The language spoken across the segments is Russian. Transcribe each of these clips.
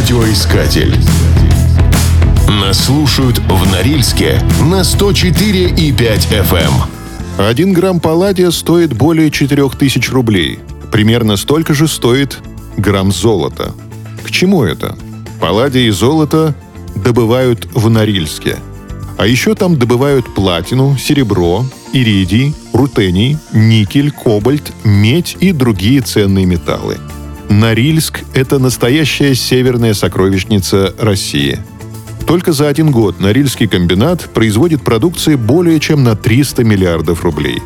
Радиоискатель. Нас слушают в Норильске на 104 и 5 FM. Один грамм палладия стоит более 4000 рублей. Примерно столько же стоит грамм золота. К чему это? Палладий и золото добывают в Норильске. А еще там добывают платину, серебро, иридий, рутений, никель, кобальт, медь и другие ценные металлы. Норильск – это настоящая северная сокровищница России. Только за один год Норильский комбинат производит продукции более чем на 300 миллиардов рублей.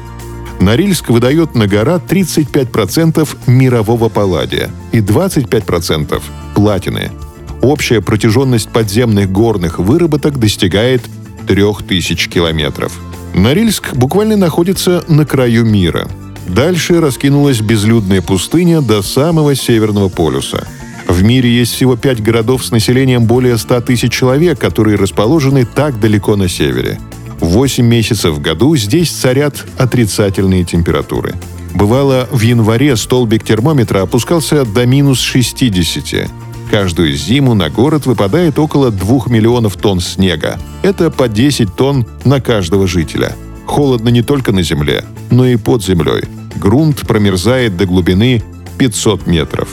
Норильск выдает на гора 35% мирового палладия и 25% платины. Общая протяженность подземных горных выработок достигает 3000 километров. Норильск буквально находится на краю мира. Дальше раскинулась безлюдная пустыня до самого Северного полюса. В мире есть всего пять городов с населением более 100 тысяч человек, которые расположены так далеко на севере. Восемь месяцев в году здесь царят отрицательные температуры. Бывало, в январе столбик термометра опускался до минус 60. Каждую зиму на город выпадает около 2 миллионов тонн снега. Это по 10 тонн на каждого жителя. Холодно не только на земле, но и под землей. Грунт промерзает до глубины 500 метров.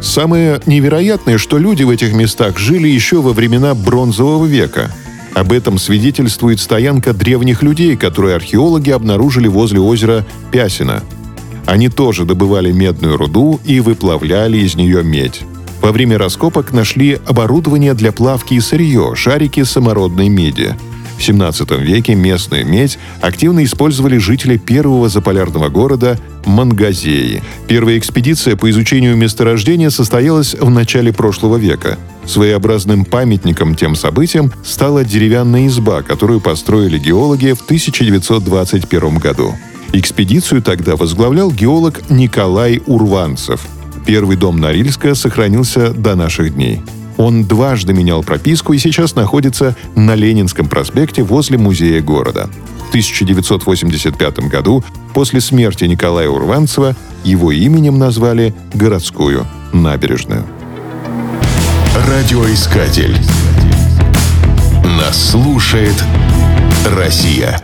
Самое невероятное, что люди в этих местах жили еще во времена Бронзового века. Об этом свидетельствует стоянка древних людей, которую археологи обнаружили возле озера Пясина. Они тоже добывали медную руду и выплавляли из нее медь. Во время раскопок нашли оборудование для плавки и сырье, шарики самородной меди. В 17 веке местную медь активно использовали жители первого заполярного города Мангазеи. Первая экспедиция по изучению месторождения состоялась в начале прошлого века. Своеобразным памятником тем событиям стала деревянная изба, которую построили геологи в 1921 году. Экспедицию тогда возглавлял геолог Николай Урванцев – Первый дом Норильска сохранился до наших дней. Он дважды менял прописку и сейчас находится на Ленинском проспекте возле музея города. В 1985 году, после смерти Николая Урванцева, его именем назвали городскую набережную. Радиоискатель. Нас слушает Россия.